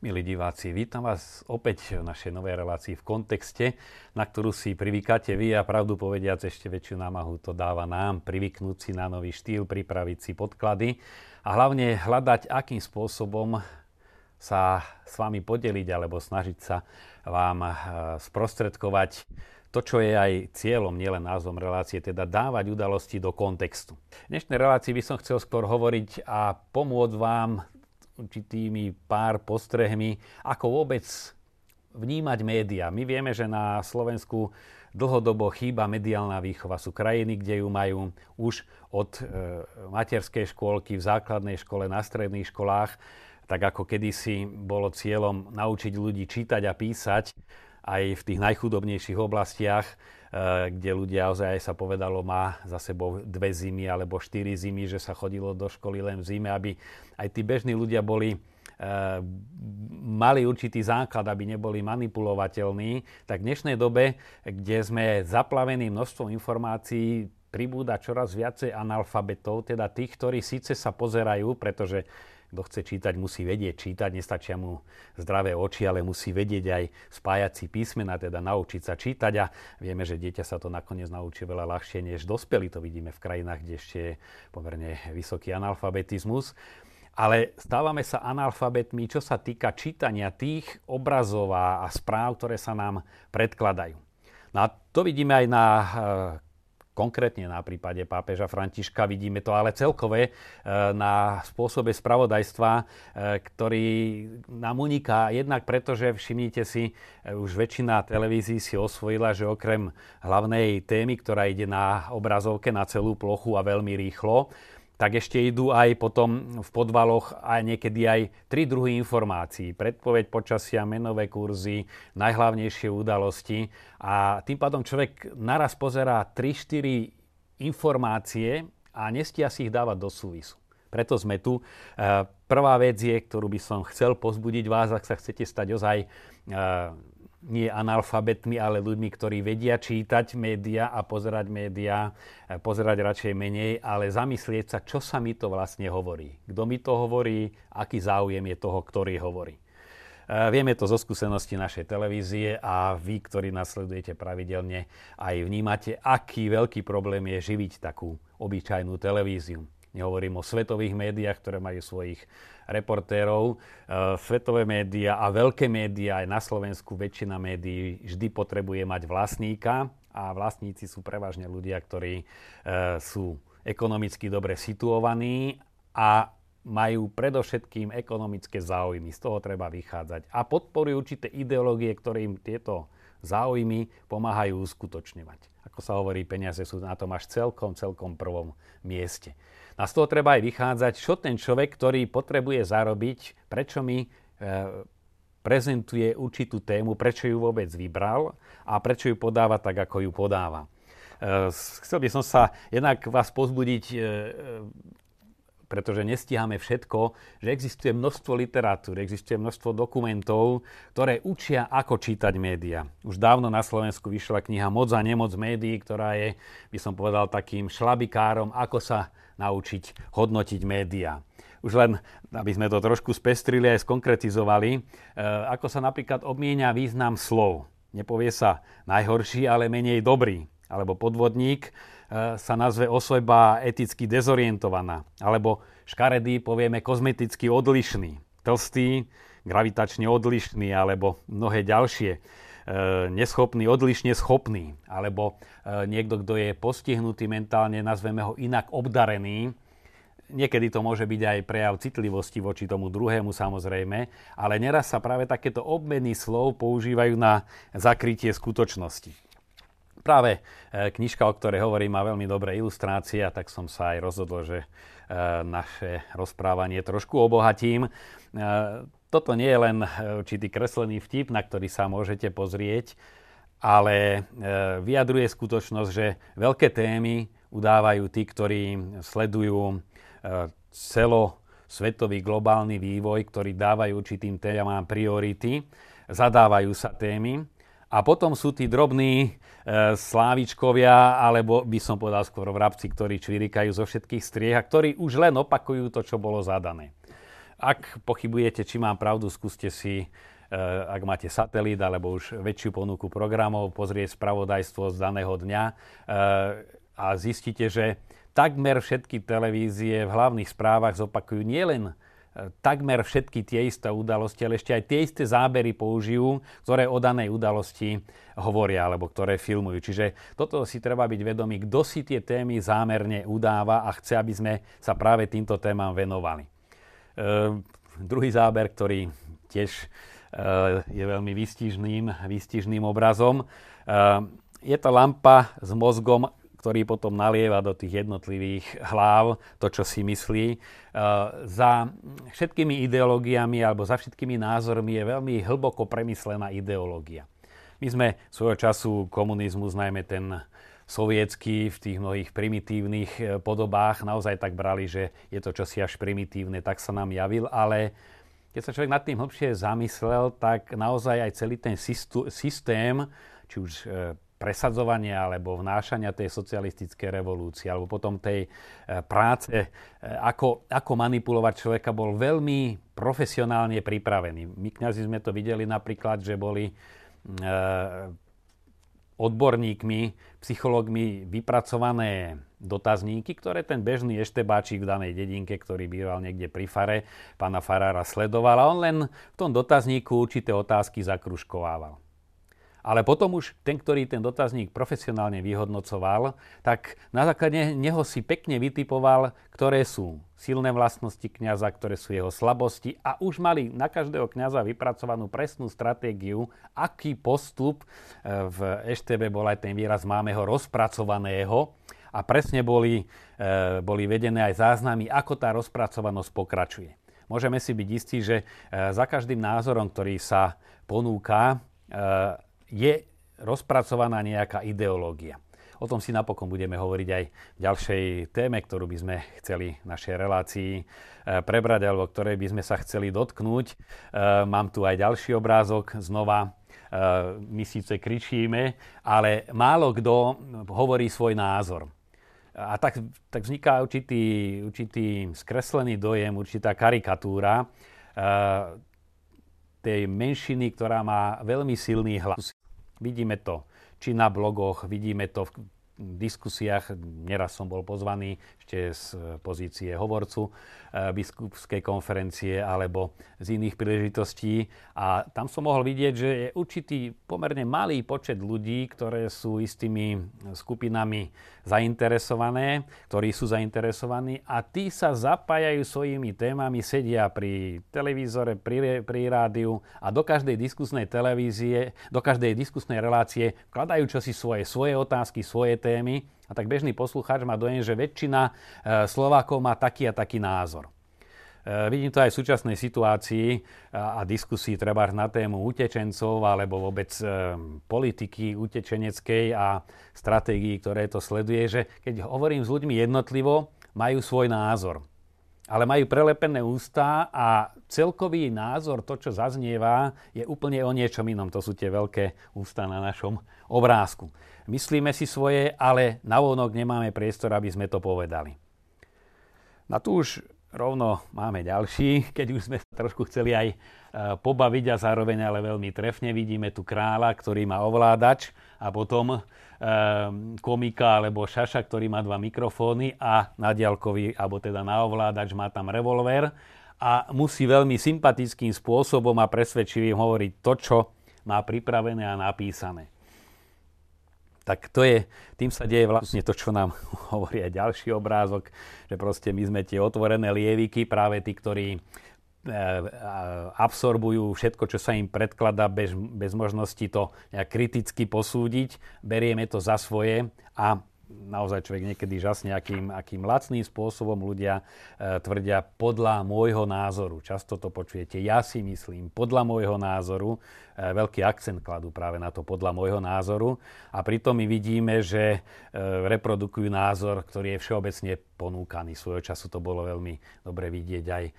Milí diváci, vítam vás opäť v našej novej relácii v kontexte, na ktorú si privykáte vy a pravdu povediac ešte väčšiu námahu to dáva nám privyknúť si na nový štýl, pripraviť si podklady a hlavne hľadať, akým spôsobom sa s vami podeliť alebo snažiť sa vám eh, sprostredkovať to, čo je aj cieľom, nielen názvom relácie, teda dávať udalosti do kontextu. V dnešnej relácii by som chcel skôr hovoriť a pomôcť vám určitými pár postrehmi, ako vôbec vnímať média. My vieme, že na Slovensku dlhodobo chýba mediálna výchova. Sú krajiny, kde ju majú už od e, materskej škôlky, v základnej škole, na stredných školách, tak ako kedysi bolo cieľom naučiť ľudí čítať a písať aj v tých najchudobnejších oblastiach, kde ľudia ozaj sa povedalo, má za sebou dve zimy alebo štyri zimy, že sa chodilo do školy len v zime, aby aj tí bežní ľudia boli eh, mali určitý základ, aby neboli manipulovateľní, tak v dnešnej dobe, kde sme zaplavení množstvom informácií, pribúda čoraz viacej analfabetov, teda tých, ktorí síce sa pozerajú, pretože kto chce čítať, musí vedieť čítať, nestačia mu zdravé oči, ale musí vedieť aj spájať si písmena, teda naučiť sa čítať a vieme, že dieťa sa to nakoniec naučí veľa ľahšie než dospelí. To vidíme v krajinách, kde ešte je pomerne vysoký analfabetizmus. Ale stávame sa analfabetmi, čo sa týka čítania tých obrazov a správ, ktoré sa nám predkladajú. No a to vidíme aj na eh, konkrétne na prípade pápeža Františka, vidíme to ale celkové e, na spôsobe spravodajstva, e, ktorý nám uniká jednak preto, že všimnite si, e, už väčšina televízií si osvojila, že okrem hlavnej témy, ktorá ide na obrazovke na celú plochu a veľmi rýchlo, tak ešte idú aj potom v podvaloch aj niekedy aj tri druhy informácií. Predpoveď počasia, menové kurzy, najhlavnejšie udalosti. A tým pádom človek naraz pozerá 3-4 informácie a nestia si ich dávať do súvisu. Preto sme tu. E, prvá vec je, ktorú by som chcel pozbudiť vás, ak sa chcete stať ozaj e, nie analfabetmi, ale ľuďmi, ktorí vedia čítať média a pozerať médiá, e, pozerať radšej menej, ale zamyslieť sa, čo sa mi to vlastne hovorí. Kto mi to hovorí, aký záujem je toho, ktorý hovorí. E, vieme to zo skúsenosti našej televízie a vy, ktorí nasledujete pravidelne, aj vnímate, aký veľký problém je živiť takú obyčajnú televíziu. Nehovorím o svetových médiách, ktoré majú svojich reportérov. E, svetové médiá a veľké médiá aj na Slovensku väčšina médií vždy potrebuje mať vlastníka a vlastníci sú prevažne ľudia, ktorí e, sú ekonomicky dobre situovaní a majú predovšetkým ekonomické záujmy. Z toho treba vychádzať. A podporujú určité ideológie, ktoré im tieto záujmy pomáhajú uskutočňovať. Ako sa hovorí, peniaze sú na tom až celkom, celkom prvom mieste. A z toho treba aj vychádzať, čo ten človek, ktorý potrebuje zarobiť, prečo mi e, prezentuje určitú tému, prečo ju vôbec vybral a prečo ju podáva tak, ako ju podáva. E, chcel by som sa jednak vás pozbudiť, e, pretože nestíhame všetko, že existuje množstvo literatúry, existuje množstvo dokumentov, ktoré učia, ako čítať média. Už dávno na Slovensku vyšla kniha Moc a nemoc médií, ktorá je, by som povedal, takým šlabikárom, ako sa naučiť hodnotiť médiá. Už len, aby sme to trošku spestrili aj skonkretizovali, e, ako sa napríklad obmienia význam slov. Nepovie sa najhorší, ale menej dobrý. Alebo podvodník sa nazve osoba eticky dezorientovaná. Alebo škaredý povieme kozmeticky odlišný. Tlstý, gravitačne odlišný, alebo mnohé ďalšie. E, neschopný, odlišne schopný, alebo e, niekto, kto je postihnutý mentálne, nazveme ho inak obdarený. Niekedy to môže byť aj prejav citlivosti voči tomu druhému samozrejme, ale neraz sa práve takéto obmeny slov používajú na zakrytie skutočnosti. Práve e, knižka, o ktorej hovorím, má veľmi dobré ilustrácie, tak som sa aj rozhodol, že naše rozprávanie trošku obohatím. Toto nie je len e, určitý kreslený vtip, na ktorý sa môžete pozrieť, ale e, vyjadruje skutočnosť, že veľké témy udávajú tí, ktorí sledujú e, celosvetový globálny vývoj, ktorí dávajú určitým témam priority, zadávajú sa témy a potom sú tí drobní e, slávičkovia, alebo by som povedal skôr vrabci, ktorí čvirikajú zo všetkých striech a ktorí už len opakujú to, čo bolo zadané. ak pochybujete, či mám pravdu, skúste si ak máte satelít alebo už väčšiu ponuku programov, pozrieť spravodajstvo z daného dňa a zistíte, že takmer všetky televízie v hlavných správach zopakujú nielen takmer všetky tie isté udalosti, ale ešte aj tie isté zábery použijú, ktoré o danej udalosti hovoria alebo ktoré filmujú. Čiže toto si treba byť vedomý, kto si tie témy zámerne udáva a chce, aby sme sa práve týmto témam venovali. E, druhý záber, ktorý tiež e, je veľmi výstižným, výstižným obrazom, e, je to lampa s mozgom ktorý potom nalieva do tých jednotlivých hlav to, čo si myslí. E, za všetkými ideológiami alebo za všetkými názormi je veľmi hlboko premyslená ideológia. My sme svojho času komunizmus, najmä ten sovietský v tých mnohých primitívnych e, podobách naozaj tak brali, že je to čosi až primitívne, tak sa nám javil, ale keď sa človek nad tým hlbšie zamyslel, tak naozaj aj celý ten systém, či už e, presadzovania alebo vnášania tej socialistickej revolúcie alebo potom tej e, práce, e, ako, ako manipulovať človeka, bol veľmi profesionálne pripravený. My kňazi sme to videli napríklad, že boli e, odborníkmi, psychológmi vypracované dotazníky, ktoré ten bežný eštebáčik v danej dedinke, ktorý býval niekde pri fare, pána Farára sledoval a on len v tom dotazníku určité otázky zakruškovával. Ale potom už ten, ktorý ten dotazník profesionálne vyhodnocoval, tak na základe neho si pekne vytipoval, ktoré sú silné vlastnosti kňaza, ktoré sú jeho slabosti a už mali na každého kňaza vypracovanú presnú stratégiu, aký postup e, v EŠTB bol aj ten výraz máme ho rozpracovaného a presne boli, e, boli vedené aj záznamy, ako tá rozpracovanosť pokračuje. Môžeme si byť istí, že e, za každým názorom, ktorý sa ponúka, je rozpracovaná nejaká ideológia. O tom si napokon budeme hovoriť aj v ďalšej téme, ktorú by sme chceli v našej relácii e, prebrať, alebo ktorej by sme sa chceli dotknúť. E, mám tu aj ďalší obrázok znova. E, my síce kričíme, ale málo kto hovorí svoj názor. A tak, tak vzniká určitý, určitý skreslený dojem, určitá karikatúra tej menšiny, ktorá má veľmi silný hlas. Vidíme to či na blogoch, vidíme to v diskusiách. Neraz som bol pozvaný ešte z pozície hovorcu eh, biskupskej konferencie alebo z iných príležitostí. A tam som mohol vidieť, že je určitý pomerne malý počet ľudí, ktoré sú istými skupinami zainteresované, ktorí sú zainteresovaní a tí sa zapájajú svojimi témami, sedia pri televízore, pri, pri rádiu a do každej diskusnej televízie, do každej diskusnej relácie vkladajú čosi svoje, svoje otázky, svoje témy a tak bežný poslucháč má dojem, že väčšina e, Slovákov má taký a taký názor. E, vidím to aj v súčasnej situácii a diskusii treba na tému utečencov alebo vôbec e, politiky utečeneckej a stratégií, ktoré to sleduje, že keď hovorím s ľuďmi jednotlivo, majú svoj názor. Ale majú prelepené ústa a celkový názor, to, čo zaznieva, je úplne o niečom inom. To sú tie veľké ústa na našom obrázku. Myslíme si svoje, ale navonok nemáme priestor, aby sme to povedali. Na tu už rovno máme ďalší, keď už sme trošku chceli aj e, pobaviť a zároveň ale veľmi trefne vidíme tu kráľa, ktorý má ovládač a potom e, komika alebo šaša, ktorý má dva mikrofóny a na diaľkový, alebo teda na ovládač má tam revolver a musí veľmi sympatickým spôsobom a presvedčivým hovoriť to, čo má pripravené a napísané. Tak to je, tým sa deje vlastne to, čo nám hovorí aj ďalší obrázok, že proste my sme tie otvorené lieviky, práve tí, ktorí e, absorbujú všetko, čo sa im predkladá bez, bez možnosti to nejak kriticky posúdiť, berieme to za svoje a naozaj človek niekedy žasne, akým, akým lacným spôsobom ľudia e, tvrdia podľa môjho názoru. Často to počujete, ja si myslím, podľa môjho názoru. E, veľký akcent kladú práve na to podľa môjho názoru. A pritom my vidíme, že e, reprodukujú názor, ktorý je všeobecne ponúkaný. Svojho času to bolo veľmi dobre vidieť aj, e,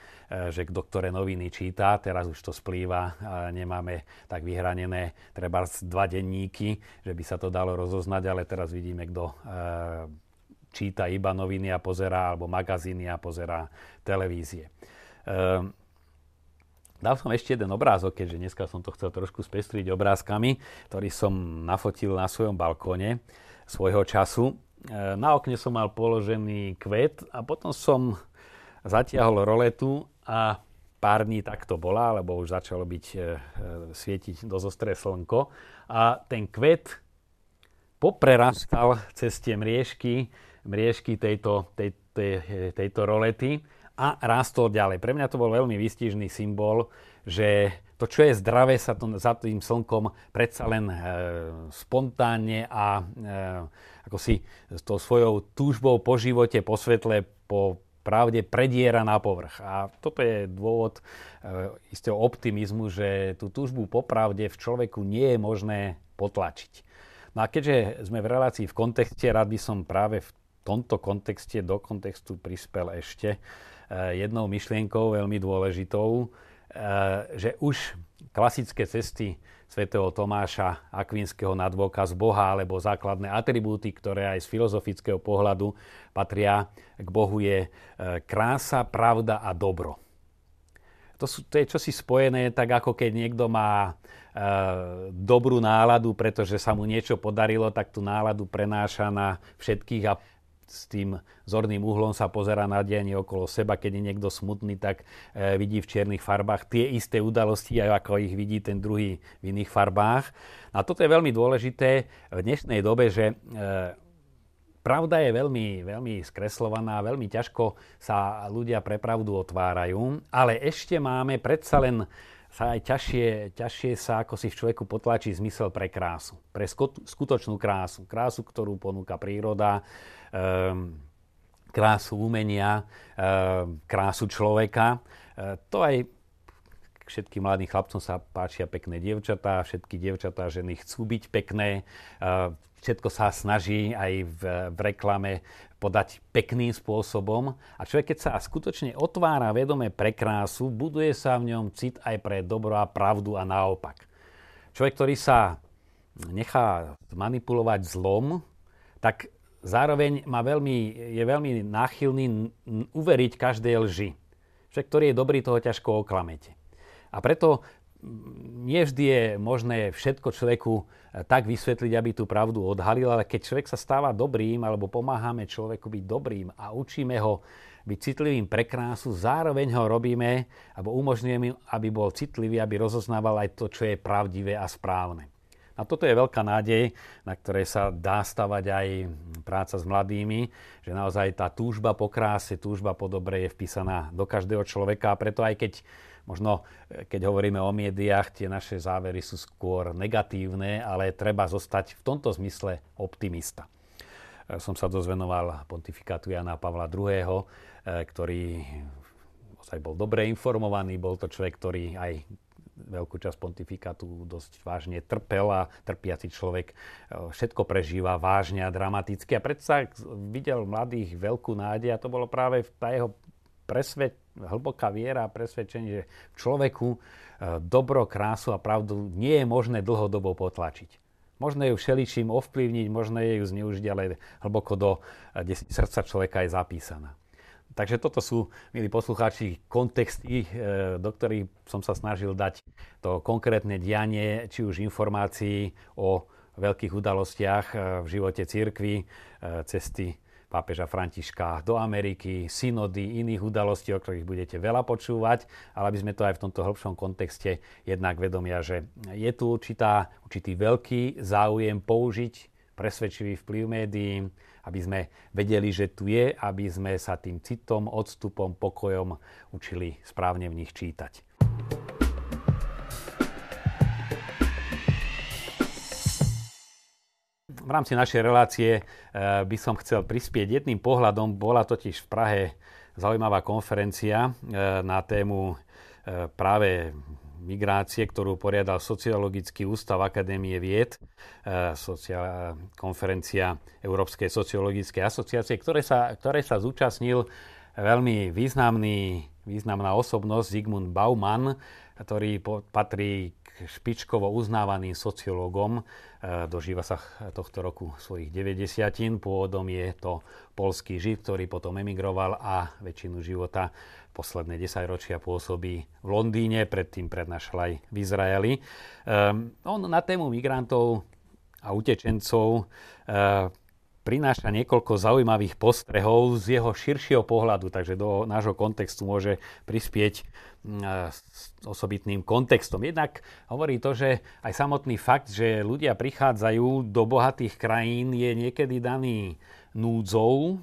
že kto ktoré noviny číta. Teraz už to splýva, nemáme tak vyhranené treba dva denníky, že by sa to dalo rozoznať, ale teraz vidíme, kto číta iba noviny a pozerá, alebo magazíny a pozerá televízie. Dal som ešte jeden obrázok, keďže dneska som to chcel trošku spestriť obrázkami, ktorý som nafotil na svojom balkóne svojho času. E, na okne som mal položený kvet a potom som zatiahol roletu a pár dní takto bola, lebo už začalo byť e, e, svietiť do zostré slnko. A ten kvet poprerastal cez tie mriežky, mriežky tejto, tej, tej, tejto rolety a rástol ďalej. Pre mňa to bol veľmi výstižný symbol, že to, čo je zdravé, sa to za tým slnkom predsa len e, spontánne a e, ako si s tou svojou túžbou po živote, po svetle, po pravde prediera na povrch. A toto je dôvod e, istého optimizmu, že tú túžbu po pravde v človeku nie je možné potlačiť. No a keďže sme v relácii v kontexte, rád by som práve v tomto kontexte do kontextu prispel ešte jednou myšlienkou veľmi dôležitou, eh, že už klasické cesty svätého Tomáša Akvinského na dôkaz Boha alebo základné atribúty, ktoré aj z filozofického pohľadu patria k Bohu, je eh, krása, pravda a dobro. To, sú, to je čosi spojené, tak ako keď niekto má e, dobrú náladu, pretože sa mu niečo podarilo, tak tú náladu prenáša na všetkých a s tým zorným uhlom sa pozera na dianie okolo seba. Keď je niekto smutný, tak e, vidí v čiernych farbách tie isté udalosti, ako ich vidí ten druhý v iných farbách. A toto je veľmi dôležité v dnešnej dobe, že e, pravda je veľmi, veľmi skreslovaná, veľmi ťažko sa ľudia pre pravdu otvárajú, ale ešte máme predsa len sa aj ťažšie, ťažšie sa ako si v človeku potlačí zmysel pre krásu, pre skutočnú krásu. Krásu, ktorú ponúka príroda, um, krásu umenia, um, krásu človeka. Uh, to aj všetkým mladým chlapcom sa páčia pekné dievčatá, všetky dievčatá, ženy chcú byť pekné, uh, všetko sa snaží aj v, v reklame podať pekným spôsobom. A človek, keď sa skutočne otvára vedome pre krásu, buduje sa v ňom cit aj pre dobro a pravdu a naopak. Človek, ktorý sa nechá manipulovať zlom, tak zároveň má veľmi, je veľmi náchylný uveriť každej lži. Človek, ktorý je dobrý, toho ťažko oklamete. A preto nie vždy je možné všetko človeku eh, tak vysvetliť, aby tú pravdu odhalil, ale keď človek sa stáva dobrým alebo pomáhame človeku byť dobrým a učíme ho byť citlivým pre krásu, zároveň ho robíme alebo umožňujeme, aby bol citlivý, aby rozoznával aj to, čo je pravdivé a správne. A toto je veľká nádej, na ktorej sa dá stavať aj práca s mladými, že naozaj tá túžba po kráse, túžba po dobre je vpísaná do každého človeka a preto aj keď Možno, e, keď hovoríme o médiách, tie naše závery sú skôr negatívne, ale treba zostať v tomto zmysle optimista. E, som sa dozvenoval pontifikátu Jana Pavla II., e, ktorý aj bol dobre informovaný, bol to človek, ktorý aj veľkú časť pontifikátu dosť vážne trpel a trpiaci človek všetko prežíva vážne a dramaticky. A predsa videl mladých veľkú nádej a to bolo práve tá jeho presvet, hlboká viera a presvedčenie, že v človeku e, dobro, krásu a pravdu nie je možné dlhodobo potlačiť. Možno ju všeličím ovplyvniť, možno ju zneužiť, ale hlboko do e, srdca človeka je zapísaná. Takže toto sú, milí poslucháči, kontexty, e, do ktorých som sa snažil dať to konkrétne dianie, či už informácií o veľkých udalostiach v živote církvy, cesty pápeža Františka do Ameriky, synody, iných udalostí, o ktorých budete veľa počúvať, ale aby sme to aj v tomto hĺbšom kontexte jednak vedomia, že je tu určitá, určitý veľký záujem použiť presvedčivý vplyv médií, aby sme vedeli, že tu je, aby sme sa tým citom, odstupom, pokojom učili správne v nich čítať. V rámci našej relácie eh, by som chcel prispieť jedným pohľadom. Bola totiž v Prahe zaujímavá konferencia eh, na tému eh, práve migrácie, ktorú poriadal Sociologický ústav Akadémie vied, konferencia Európskej sociologickej asociácie, ktoré sa, ktoré sa zúčastnil veľmi významný, významná osobnosť Zygmunt Bauman, ktorý patrí špičkovo uznávaným sociológom. Dožíva sa tohto roku svojich 90. Pôvodom je to polský žid, ktorý potom emigroval a väčšinu života posledné 10 ročia pôsobí v Londýne, predtým prednášal aj v Izraeli. On na tému migrantov a utečencov prináša niekoľko zaujímavých postrehov z jeho širšieho pohľadu, takže do nášho kontextu môže prispieť mm, s osobitným kontextom. Jednak hovorí to, že aj samotný fakt, že ľudia prichádzajú do bohatých krajín, je niekedy daný núdzou,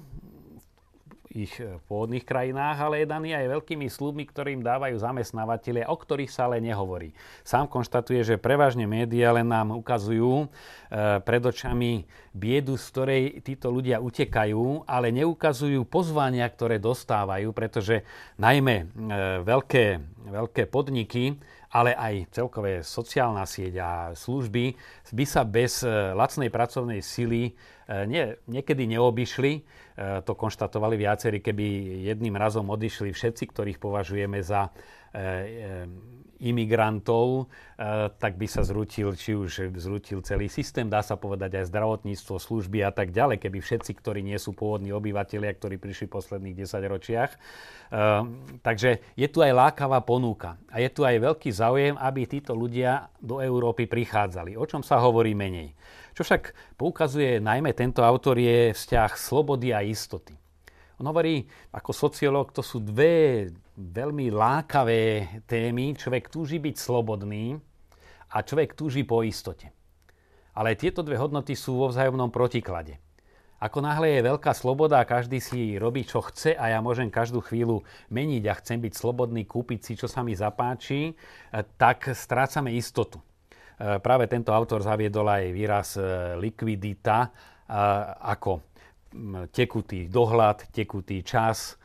ich e, pôvodných krajinách, ale je daný aj veľkými slubmi, ktorým dávajú zamestnávateľe, o ktorých sa ale nehovorí. Sám konštatuje, že prevažne médiá len nám ukazujú e, pred očami biedu, z ktorej títo ľudia utekajú, ale neukazujú pozvania, ktoré dostávajú, pretože najmä e, veľké, veľké podniky, ale aj celkové sociálna sieť a služby by sa bez lacnej pracovnej sily nie, niekedy neobyšli. E, to konštatovali viacerí, keby jedným razom odišli všetci, ktorých považujeme za e, e, imigrantov, tak by sa zrutil, či už zrutil celý systém, dá sa povedať aj zdravotníctvo, služby a tak ďalej, keby všetci, ktorí nie sú pôvodní obyvateľia, ktorí prišli v posledných 10 ročiach. Takže je tu aj lákavá ponúka a je tu aj veľký záujem, aby títo ľudia do Európy prichádzali. O čom sa hovorí menej. Čo však poukazuje najmä tento autor je vzťah slobody a istoty. On hovorí, ako sociológ, to sú dve veľmi lákavé témy. Človek túži byť slobodný a človek túži po istote. Ale tieto dve hodnoty sú vo vzájomnom protiklade. Ako náhle je veľká sloboda a každý si robí, čo chce a ja môžem každú chvíľu meniť a chcem byť slobodný, kúpiť si, čo sa mi zapáči, tak strácame istotu. E, práve tento autor zaviedol aj výraz e, likvidita e, ako tekutý dohľad, tekutý čas,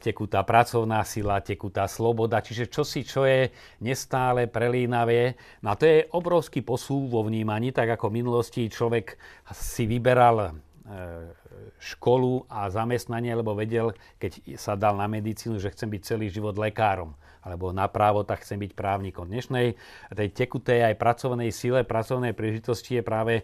tekutá pracovná sila, tekutá sloboda, čiže čosi, čo je nestále prelínavé. No a to je obrovský posúv vo vnímaní, tak ako v minulosti človek si vyberal školu a zamestnanie, lebo vedel, keď sa dal na medicínu, že chcem byť celý život lekárom alebo na právo, tak chcem byť právnikom. Dnešnej tej tekutej aj pracovnej sile, pracovnej príležitosti je práve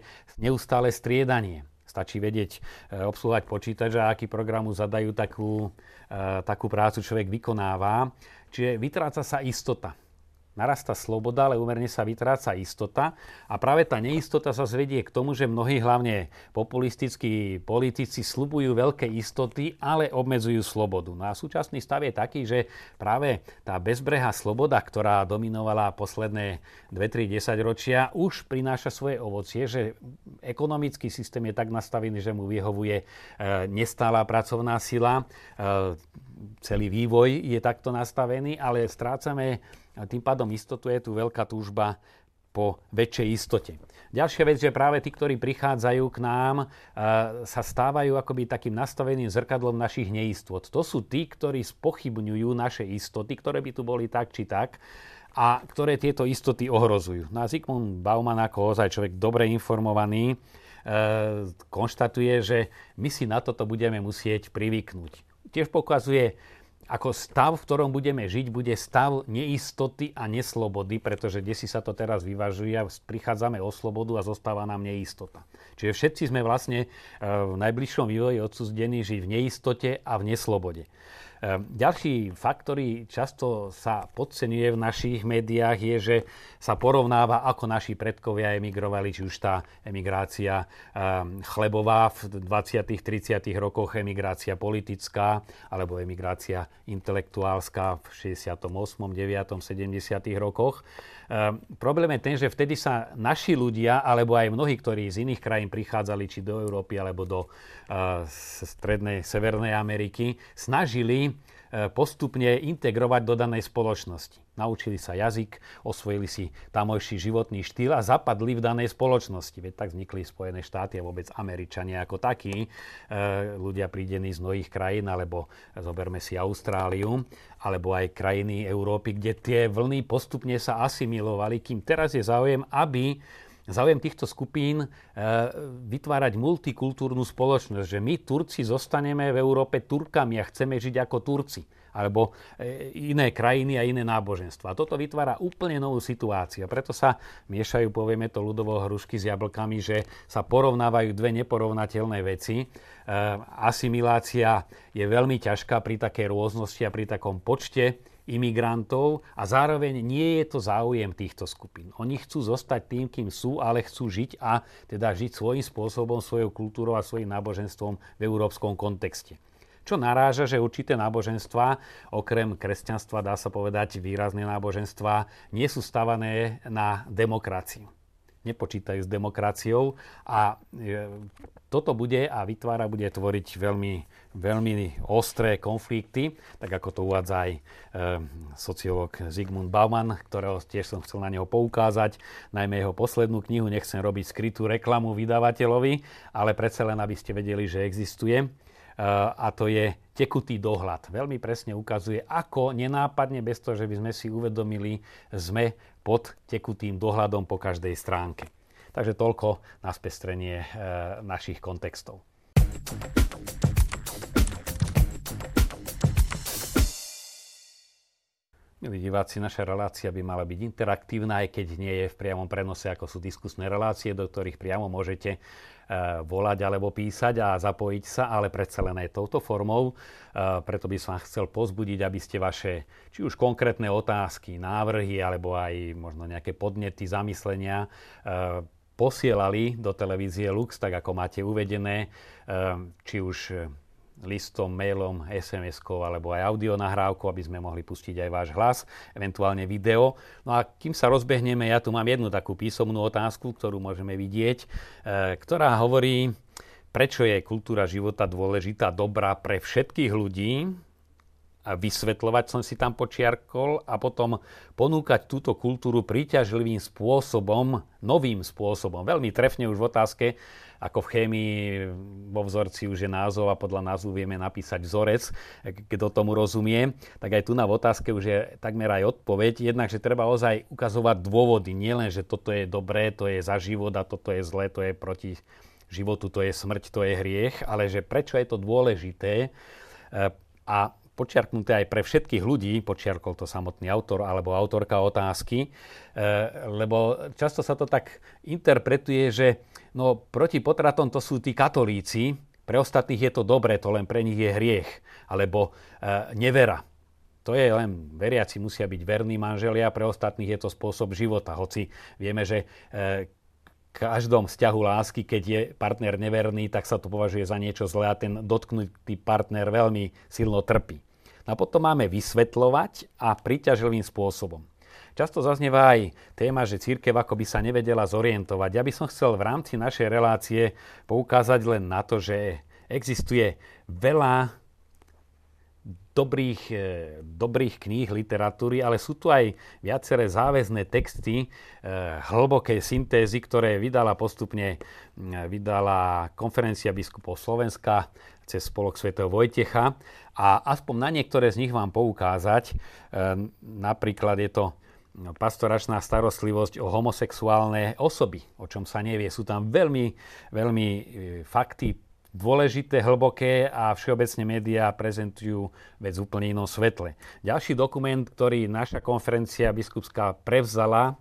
neustále striedanie. Stačí vedieť e, obsluhovať počítač a aký programu zadajú, takú, e, takú prácu človek vykonáva. Čiže vytráca sa istota narastá sloboda, ale úmerne sa vytráca istota. A práve tá neistota sa zvedie k tomu, že mnohí hlavne populistickí politici slubujú veľké istoty, ale obmedzujú slobodu. No a súčasný stav je taký, že práve tá bezbrehá sloboda, ktorá dominovala posledné 2-3 10 ročia, už prináša svoje ovocie, že ekonomický systém je tak nastavený, že mu vyhovuje e, nestála pracovná sila, e, celý vývoj je takto nastavený, ale strácame tým pádom istotu je tu veľká túžba po väčšej istote. Ďalšia vec, že práve tí, ktorí prichádzajú k nám, e, sa stávajú akoby takým nastaveným zrkadlom našich neistot. To sú tí, ktorí spochybňujú naše istoty, ktoré by tu boli tak či tak a ktoré tieto istoty ohrozujú. No a Zygmunt Bauman ako ozaj človek dobre informovaný, e, konštatuje, že my si na toto budeme musieť privyknúť. Tiež pokazuje ako stav, v ktorom budeme žiť, bude stav neistoty a neslobody, pretože si sa to teraz vyvažuje a prichádzame o slobodu a zostáva nám neistota. Čiže všetci sme vlastne eh, v najbližšom vývoji odsúzdení žiť v neistote a v neslobode. Ehm, ďalší fakt, ktorý často sa podceňuje v našich médiách, je, že sa porovnáva, ako naši predkovia emigrovali, či už tá emigrácia ehm, chlebová v 20. 30. rokoch, emigrácia politická, alebo emigrácia intelektuálska v 68., 9., 70. rokoch. Um, problém je ten, že vtedy sa naši ľudia, alebo aj mnohí, ktorí z iných krajín prichádzali, či do Európy, alebo do uh, strednej, severnej Ameriky, snažili E, postupne integrovať do danej spoločnosti. Naučili sa jazyk, osvojili si tamojší životný štýl a zapadli v danej spoločnosti. Veď tak vznikli Spojené štáty a vôbec Američania ako takí, e, ľudia prídení z mnohých krajín, alebo zoberme si Austráliu, alebo aj krajiny Európy, kde tie vlny postupne sa asimilovali, kým teraz je záujem, aby záujem týchto skupín e, vytvárať multikultúrnu spoločnosť, že my Turci zostaneme v Európe Turkami a chceme žiť ako Turci. Alebo e, iné krajiny a iné náboženstva. Toto vytvára úplne novú situáciu. Preto sa miešajú, povieme to ľudovo, hrušky s jablkami, že sa porovnávajú dve neporovnateľné veci. E, asimilácia je veľmi ťažká pri takej rôznosti a pri takom počte imigrantov a zároveň nie je to záujem týchto skupín. Oni chcú zostať tým, kým sú, ale chcú žiť a teda žiť svojím spôsobom, svojou kultúrou a svojim náboženstvom v európskom kontexte. Čo naráža, že určité náboženstva, okrem kresťanstva, dá sa povedať výrazné náboženstva, nie sú stavané na demokraciu nepočítajú s demokraciou a e, toto bude a vytvára, bude tvoriť veľmi, veľmi ostré konflikty, tak ako to uvádza aj e, sociológ Zygmunt Bauman, ktorého tiež som chcel na neho poukázať, najmä jeho poslednú knihu, nechcem robiť skrytú reklamu vydavateľovi, ale predsa len, aby ste vedeli, že existuje a to je tekutý dohľad. Veľmi presne ukazuje, ako nenápadne, bez toho, že by sme si uvedomili, sme pod tekutým dohľadom po každej stránke. Takže toľko na spestrenie e, našich kontextov. Milí diváci, naša relácia by mala byť interaktívna, aj keď nie je v priamom prenose, ako sú diskusné relácie, do ktorých priamo môžete Eh, volať alebo písať a zapojiť sa, ale predsa len aj touto formou. Eh, preto by som chcel pozbudiť, aby ste vaše či už konkrétne otázky, návrhy alebo aj možno nejaké podnety, zamyslenia eh, posielali do televízie Lux, tak ako máte uvedené, či už listom, mailom, SMS-kou alebo aj audio nahrávkou, aby sme mohli pustiť aj váš hlas, eventuálne video. No a kým sa rozbehneme, ja tu mám jednu takú písomnú otázku, ktorú môžeme vidieť, e, ktorá hovorí, prečo je kultúra života dôležitá, dobrá pre všetkých ľudí, a vysvetľovať som si tam počiarkol a potom ponúkať túto kultúru príťažlivým spôsobom, novým spôsobom. Veľmi trefne už v otázke ako v chémii vo vzorci už je názov a podľa názvu vieme napísať vzorec, kto tomu rozumie, tak aj tu na v otázke už je takmer aj odpoveď. Jednak, že treba ozaj ukazovať dôvody, nielen, že toto je dobré, to je za život a toto je zlé, to je proti životu, to je smrť, to je hriech, ale že prečo je to dôležité a počiarknuté aj pre všetkých ľudí, počiarkol to samotný autor alebo autorka otázky, lebo často sa to tak interpretuje, že No proti potratom to sú tí katolíci, pre ostatných je to dobré, to len pre nich je hriech, alebo e, nevera. To je len, veriaci musia byť verní manželia, pre ostatných je to spôsob života. Hoci vieme, že e, každom vzťahu lásky, keď je partner neverný, tak sa to považuje za niečo zlé a ten dotknutý partner veľmi silno trpí. A potom máme vysvetľovať a priťažlivým spôsobom. Často zaznieva aj téma, že církev ako by sa nevedela zorientovať. Ja by som chcel v rámci našej relácie poukázať len na to, že existuje veľa dobrých, e, dobrých kníh literatúry, ale sú tu aj viaceré záväzné texty e, hlbokej syntézy, ktoré vydala postupne vydala konferencia biskupov Slovenska cez spolok svätého Vojtecha a aspoň na niektoré z nich vám poukázať. E, napríklad je to pastoračná starostlivosť o homosexuálne osoby, o čom sa nevie. Sú tam veľmi, veľmi e, fakty dôležité, hlboké a všeobecne médiá prezentujú vec úplne inom svetle. Ďalší dokument, ktorý naša konferencia biskupská prevzala,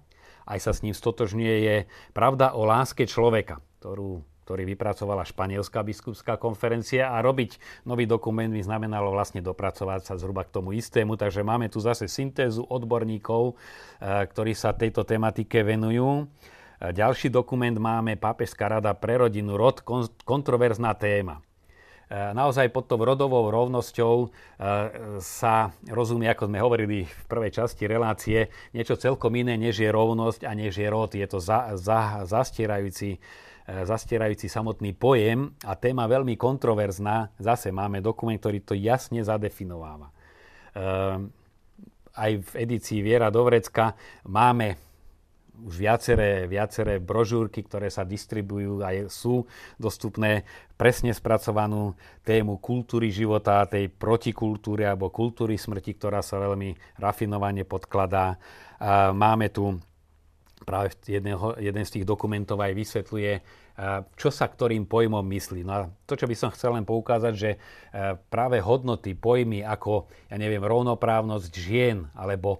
aj sa s ním stotožňuje, je Pravda o láske človeka, ktorú ktorý vypracovala Španielská biskupská konferencia a robiť nový dokument by znamenalo vlastne dopracovať sa zhruba k tomu istému, takže máme tu zase syntézu odborníkov, eh, ktorí sa tejto tematike venujú. Eh, ďalší dokument máme Pápežská rada pre rodinu, rod, kontroverzná téma. Eh, naozaj pod tou rodovou rovnosťou sa rozumie, ako sme hovorili v prvej časti relácie, niečo celkom iné, než je rovnosť a než je rod. Je to za, za, zastierajúci E, zastierajúci samotný pojem a téma veľmi kontroverzná. Zase máme dokument, ktorý to jasne zadefinováva. E, aj v edícii Viera Dovrecka máme už viaceré, viaceré brožúrky, ktoré sa distribujú a sú dostupné presne spracovanú tému kultúry života, tej protikultúry alebo kultúry smrti, ktorá sa veľmi rafinovane podkladá. Máme tu práve jedného, jeden z tých dokumentov aj vysvetľuje čo sa ktorým pojmom myslí. No a to, čo by som chcel len poukázať, že práve hodnoty, pojmy ako, ja neviem, rovnoprávnosť žien alebo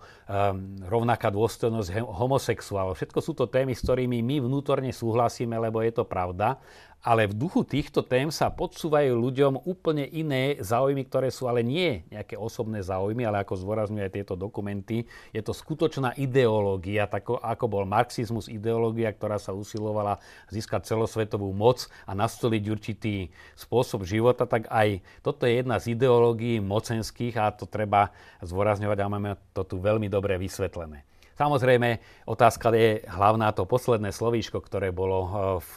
rovnaká dôstojnosť homosexuálov, všetko sú to témy, s ktorými my vnútorne súhlasíme, lebo je to pravda ale v duchu týchto tém sa podsúvajú ľuďom úplne iné záujmy, ktoré sú ale nie nejaké osobné záujmy, ale ako zdôrazňujú aj tieto dokumenty, je to skutočná ideológia, tako, ako bol marxizmus ideológia, ktorá sa usilovala získať celosvetovú moc a nastoliť určitý spôsob života, tak aj toto je jedna z ideológií mocenských a to treba zdôrazňovať a máme to tu veľmi dobre vysvetlené. Samozrejme, otázka je hlavná to posledné slovíčko, ktoré bolo eh, v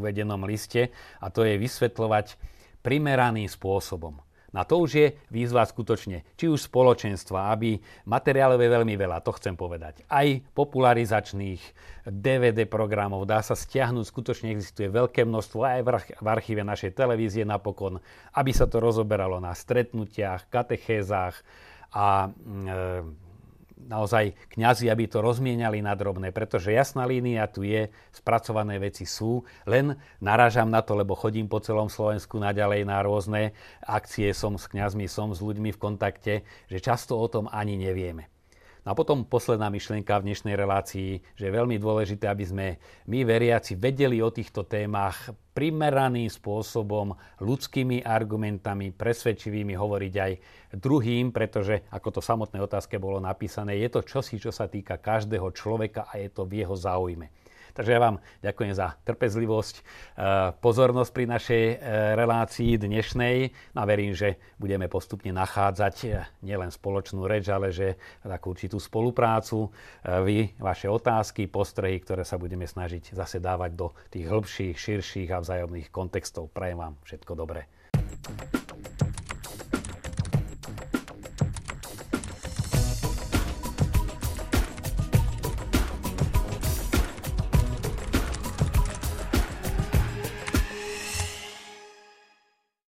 uvedenom liste a to je vysvetľovať primeraným spôsobom. Na to už je výzva skutočne, či už spoločenstva, aby materiálov je veľmi veľa, to chcem povedať. Aj popularizačných DVD programov dá sa stiahnuť, skutočne existuje veľké množstvo aj v archíve našej televízie napokon, aby sa to rozoberalo na stretnutiach, katechézach a e, naozaj kňazi, aby to rozmieniali na drobné, pretože jasná línia tu je, spracované veci sú, len narážam na to, lebo chodím po celom Slovensku naďalej na rôzne akcie, som s kňazmi, som s ľuďmi v kontakte, že často o tom ani nevieme. No a potom posledná myšlienka v dnešnej relácii, že je veľmi dôležité, aby sme my veriaci vedeli o týchto témach primeraným spôsobom, ľudskými argumentami, presvedčivými hovoriť aj druhým, pretože ako to v samotnej otázke bolo napísané, je to čosi, čo sa týka každého človeka a je to v jeho záujme. Takže ja vám ďakujem za trpezlivosť, e, pozornosť pri našej e, relácii dnešnej a verím, že budeme postupne nachádzať e, nielen spoločnú reč, ale že takú určitú spoluprácu. Vy, vaše otázky, postrehy, ktoré sa budeme snažiť zase dávať do tých hĺbších, širších a vzájomných kontextov. Prajem vám všetko dobré.